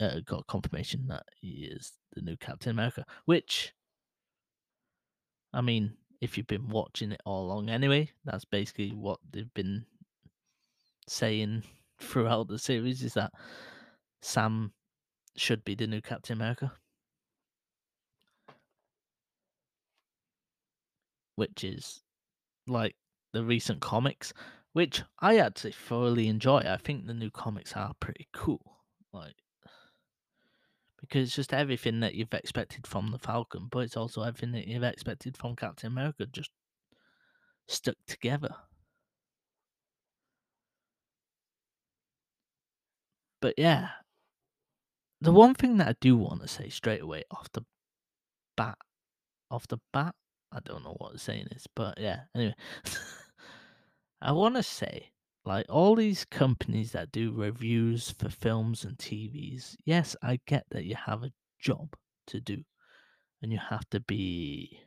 uh, got confirmation that he is the new Captain America. Which, I mean, if you've been watching it all along anyway, that's basically what they've been saying throughout the series is that Sam should be the new Captain America. Which is like the recent comics, which I actually thoroughly enjoy. I think the new comics are pretty cool. Like because it's just everything that you've expected from the Falcon, but it's also everything that you've expected from Captain America just stuck together. But yeah, the one thing that I do want to say straight away off the bat, off the bat, I don't know what the saying is, but yeah, anyway, I want to say like all these companies that do reviews for films and TVs, yes, I get that you have a job to do and you have to be,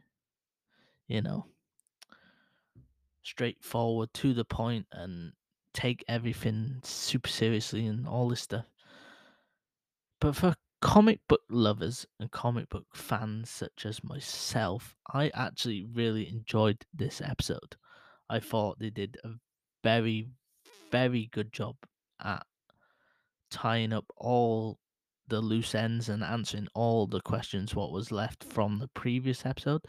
you know, straightforward to the point and take everything super seriously and all this stuff. But for comic book lovers and comic book fans such as myself, I actually really enjoyed this episode. I thought they did a very, very good job at tying up all the loose ends and answering all the questions what was left from the previous episode,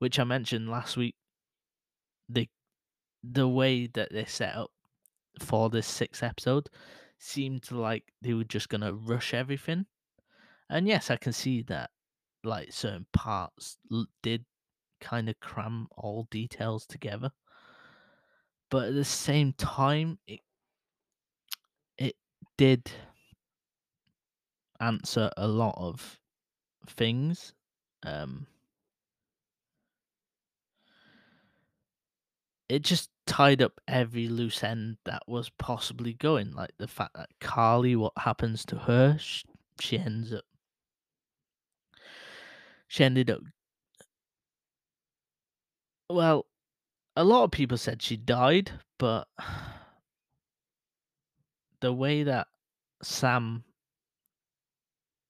which I mentioned last week. The the way that they set up for this sixth episode seemed like they were just gonna rush everything. And yes, I can see that like certain parts did kind of cram all details together. But at the same time it it did answer a lot of things. Um it just tied up every loose end that was possibly going. Like the fact that Karli, what happens to her, she, she ends up, she ended up. Well, a lot of people said she died, but the way that Sam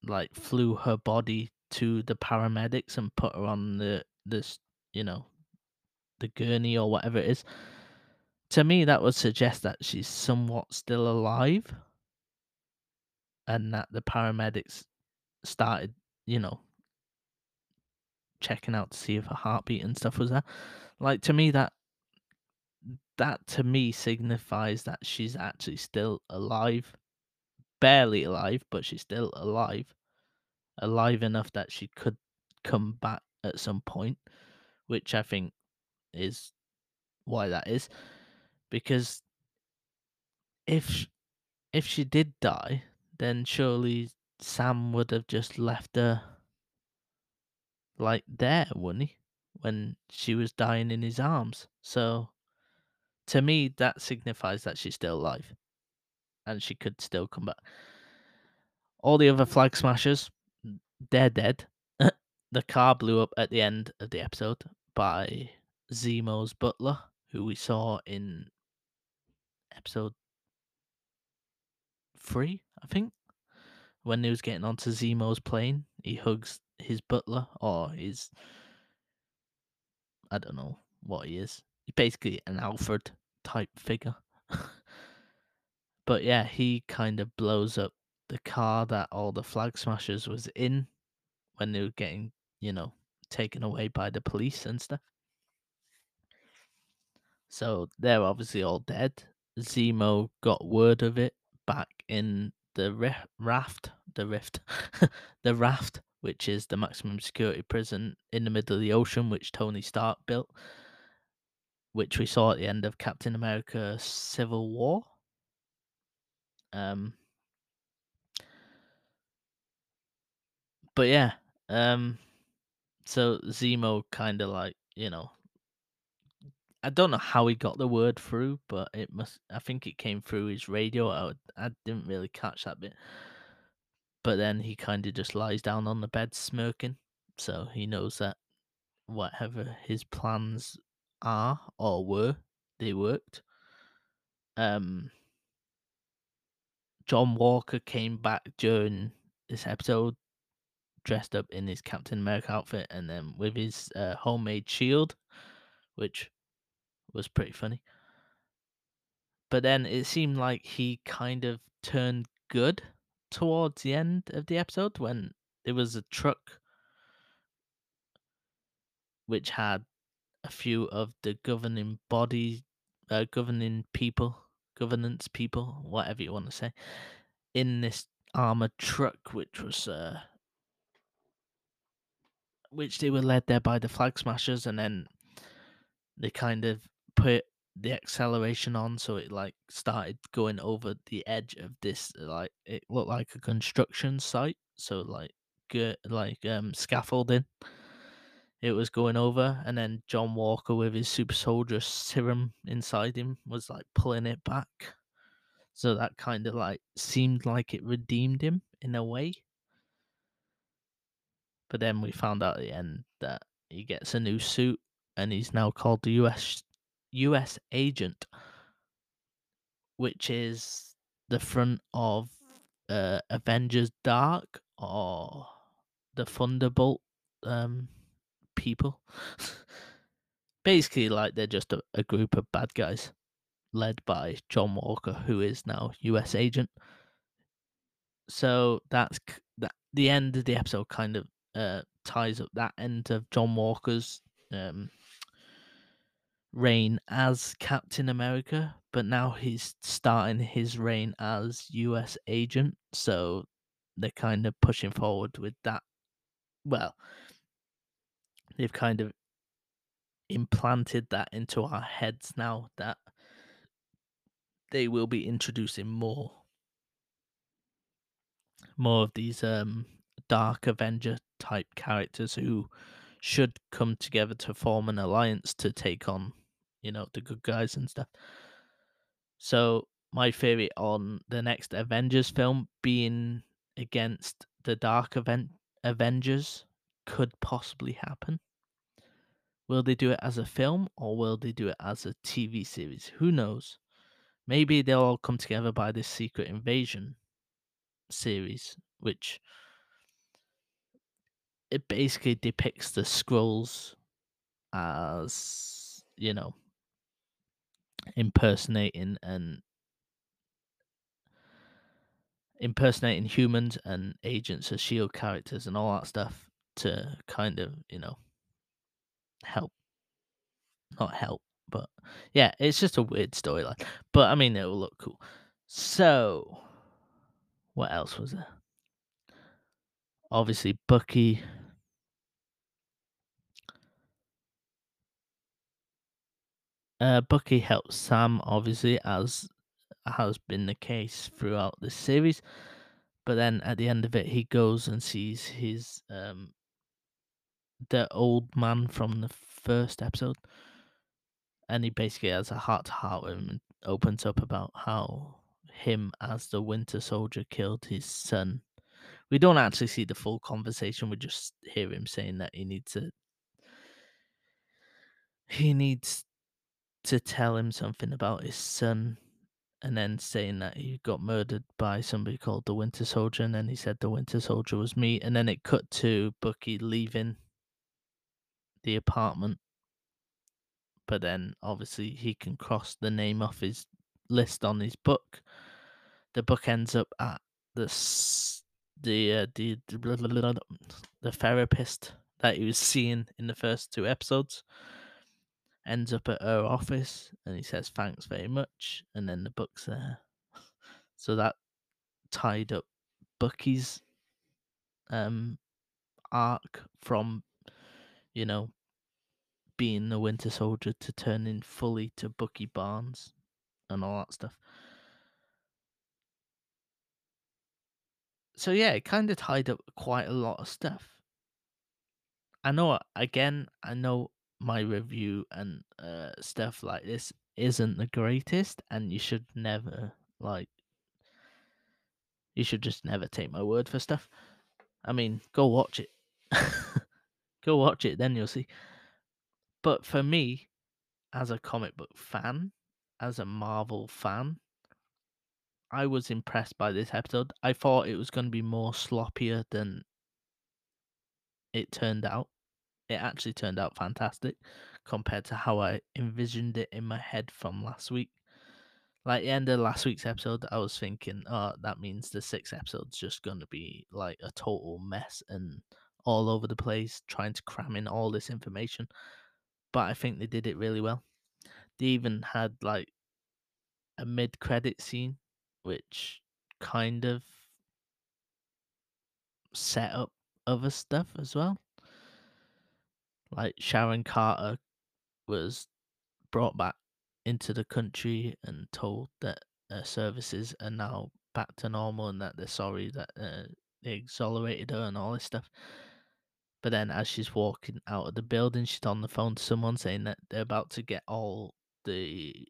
like flew her body to the paramedics and put her on the this, you know, the gurney or whatever it is. To me, that would suggest that she's somewhat still alive and that the paramedics started, you know, checking out to see if her heartbeat and stuff was there. Like to me that that to me signifies that she's actually still alive. Barely alive, but she's still alive. Alive enough that she could come back at some point, which I think is why that is. Because if if she did die, then surely Sam would have just left her like there, wouldn't he? When she was dying in his arms. So to me that signifies that she's still alive. And she could still come back. All the other flag smashers, they're dead. the car blew up at the end of the episode by Zemo's butler, who we saw in episode three, I think. When he was getting onto Zemo's plane, he hugs his butler or his I don't know what he is. He's basically an Alfred type figure. but yeah, he kind of blows up the car that all the flag smashers was in when they were getting, you know, taken away by the police and stuff. So they're obviously all dead. Zemo got word of it back in the ri- raft, the rift, the raft, which is the maximum security prison in the middle of the ocean, which Tony Stark built, which we saw at the end of Captain America: Civil War. Um, but yeah, um, so Zemo kind of like you know, I don't know how he got the word through, but it must. I think it came through his radio. I I didn't really catch that bit, but then he kind of just lies down on the bed smirking, so he knows that whatever his plans are or were, they worked. Um, John Walker came back during this episode dressed up in his Captain America outfit and then with his uh, homemade shield, which was pretty funny. But then it seemed like he kind of turned good towards the end of the episode when there was a truck which had a few of the governing body, uh, governing people, governance people, whatever you want to say, in this armored truck, which was uh, which they were led there by the flag smashers, and then they kind of put the acceleration on, so it like started going over the edge of this, like it looked like a construction site, so like good, like um scaffolding. It was going over, and then John Walker with his super soldier serum inside him was like pulling it back. So that kind of like seemed like it redeemed him in a way. But then we found out at the end that he gets a new suit and he's now called the US US agent, which is the front of uh, Avengers Dark or the Thunderbolt um, people. Basically, like they're just a, a group of bad guys led by John Walker, who is now US agent. So that's that. The end of the episode kind of uh, ties up that end of John Walker's um, reign as Captain America, but now he's starting his reign as US agent. So they're kind of pushing forward with that. Well, they've kind of implanted that into our heads now that they will be introducing more more of these um dark avenger type characters who should come together to form an alliance to take on you know the good guys and stuff. So my theory on the next avengers film being against the dark event avengers could possibly happen. Will they do it as a film or will they do it as a tv series? Who knows? Maybe they'll all come together by this secret invasion series which it basically depicts the Skrulls as you know impersonating and impersonating humans and agents as shield characters and all that stuff to kind of you know help. Not help but yeah it's just a weird storyline but i mean it will look cool. So what else was there obviously bucky Uh, Bucky helps Sam, obviously, as has been the case throughout the series. But then at the end of it, he goes and sees his um the old man from the first episode, and he basically has a heart to heart with him and opens up about how him as the Winter Soldier killed his son. We don't actually see the full conversation; we just hear him saying that he needs to he needs to tell him something about his son and then saying that he got murdered by somebody called the Winter Soldier, and then he said the Winter Soldier was me, and then it cut to Bucky leaving the apartment. But then obviously he can cross the name off his list on his book. The book ends up at the the uh, the the therapist that he was seeing in the first two episodes ends up at her office and he says thanks very much and then the book's there. So that tied up bucky's um arc from you know being the winter soldier to turning fully to bucky barnes and all that stuff so yeah it kind of tied up quite a lot of stuff i know again i know my review and uh, stuff like this isn't the greatest, and you should never like. You should just never take my word for stuff. I mean, go watch it. go watch it, then you'll see. But for me, as a comic book fan, as a Marvel fan, I was impressed by this episode. I thought it was going to be more sloppier than it turned out. It actually turned out fantastic compared to how I envisioned it in my head from last week. Like the end of last week's episode, I was thinking, oh, that means the sixth episode's just going to be like a total mess and all over the place, trying to cram in all this information. But I think they did it really well. They even had like a mid credit scene, which kind of set up other stuff as well. Like Sharon Carter was brought back into the country and told that her services are now back to normal and that they're sorry that uh, they exonerated her and all this stuff. But then, as she's walking out of the building, she's on the phone to someone saying that they're about to get all the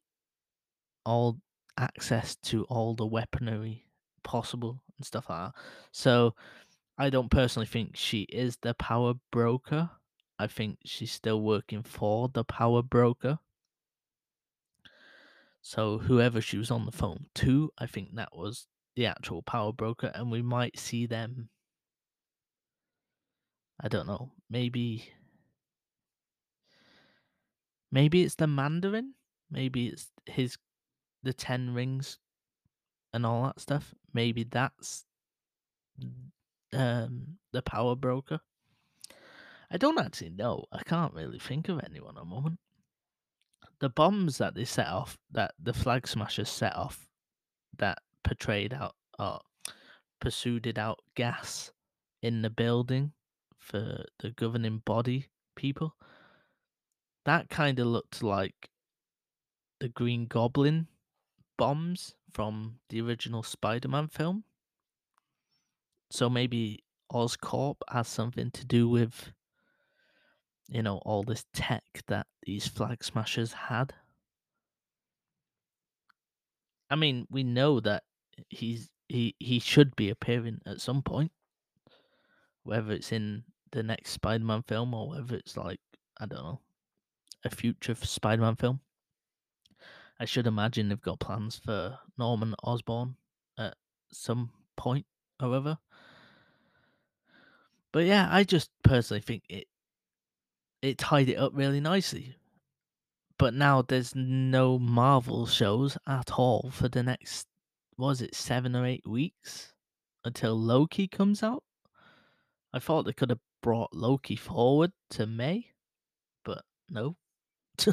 all access to all the weaponry possible and stuff like that. So, I don't personally think she is the power broker. I think she's still working for the power broker. So whoever she was on the phone to, I think that was the actual power broker, and we might see them. I don't know. Maybe. Maybe it's the Mandarin. Maybe it's his the ten rings and all that stuff. Maybe that's um the power broker. I don't actually know. I can't really think of anyone at the moment. The bombs that they set off, that the flag smashers set off, that portrayed out or pursued out gas in the building for the governing body people. That kind of looked like the Green Goblin bombs from the original Spider Man film. So maybe Oscorp has something to do with, you know, all this tech that these flag smashers had. I mean, we know that he's he he should be appearing at some point, whether it's in the next Spider-Man film or whether it's like I don't know a future Spider-Man film. I should imagine they've got plans for Norman Osborn at some point, however. But yeah, I just personally think it it tied it up really nicely. But now there's no Marvel shows at all for the next was it seven or eight weeks until Loki comes out. I thought they could have brought Loki forward to May, but no.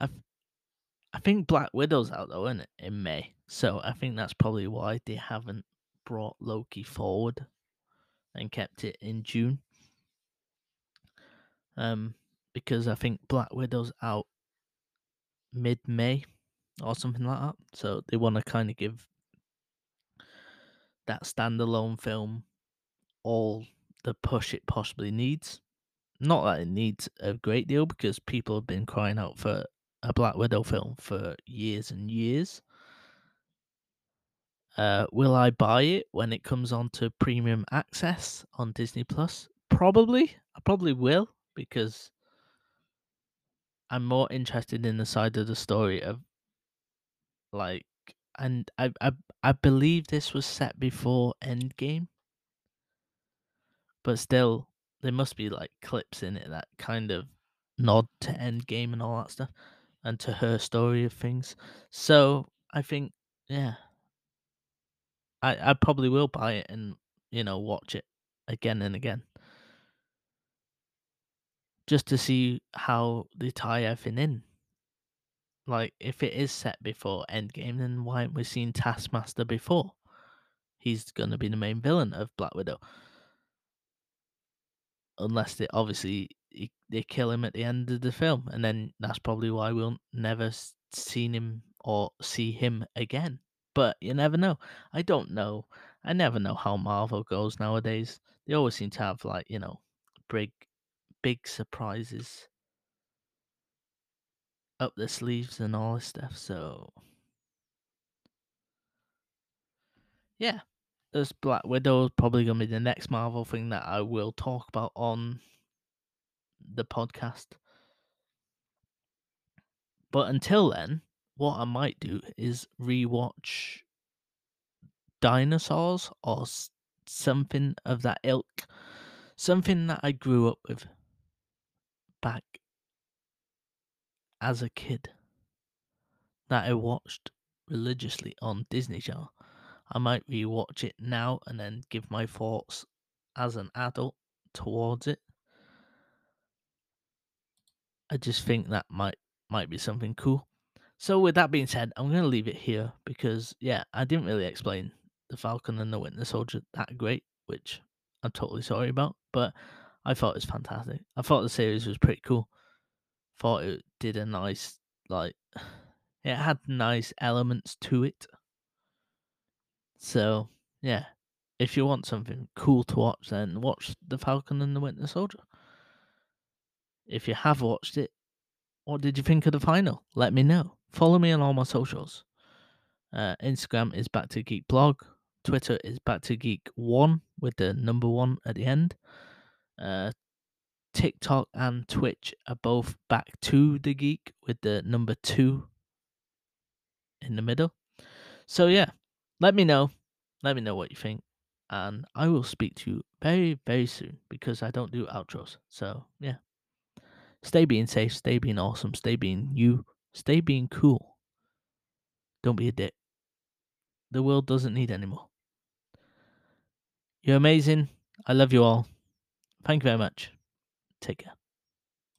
I I think Black Widow's out though, isn't it, in May? So I think that's probably why they haven't brought Loki forward and kept it in June. Um, because I think Black Widow's out mid May or something like that. So they want to kind of give that standalone film all the push it possibly needs. Not that it needs a great deal because people have been crying out for a Black Widow film for years and years. Uh, will I buy it when it comes on to premium access on Disney Plus? Probably. I probably will because I'm more interested in the side of the story of like and I I I believe this was set before Endgame. But still there must be like clips in it that kind of nod to Endgame and all that stuff and to her story of things. So I think yeah. I I probably will buy it and you know watch it again and again. Just to see how they tie everything in. Like, if it is set before Endgame, then why haven't we seen Taskmaster before? He's to be the main villain of Black Widow. Unless they obviously they kill him at the end of the film, and then that's probably why we'll never seen him or see him again. But you never know. I don't know. I never know how Marvel goes nowadays. They always seem to have like you know big, big surprises up the sleeves and all this stuff. So yeah, this Black Widow is probably gonna be the next Marvel thing that I will talk about on the podcast. But until then, what I might do is rewatch dinosaurs or something of that ilk, something that I grew up with back as a kid that I watched religiously on Disney Channel. I might rewatch it now and then give my thoughts as an adult towards it. I just think that might might be something cool. So with that being said, I'm gonna leave it here because yeah, I didn't really explain the Falcon and the Winter Soldier that great, which I'm totally sorry about. But I thought it was fantastic. I thought the series was pretty cool. Thought it did a nice like it had nice elements to it. So yeah, if you want something cool to watch, then watch the Falcon and the Winter Soldier. If you have watched it, what did you think of the final? Let me know. Follow me on all my socials. Uh, Instagram is Back to Geek Blog. Twitter is Back to Geek One with the number one at the end. Uh, TikTok and Twitch are both Back to the Geek with the number two in the middle. So yeah, let me know. Let me know what you think, and I will speak to you very very soon because I don't do outros. So yeah, stay being safe, stay being awesome, stay being you, stay being cool. Don't be a dick. The world doesn't need any more. You're amazing. I love you all. Thank you very much. Take care.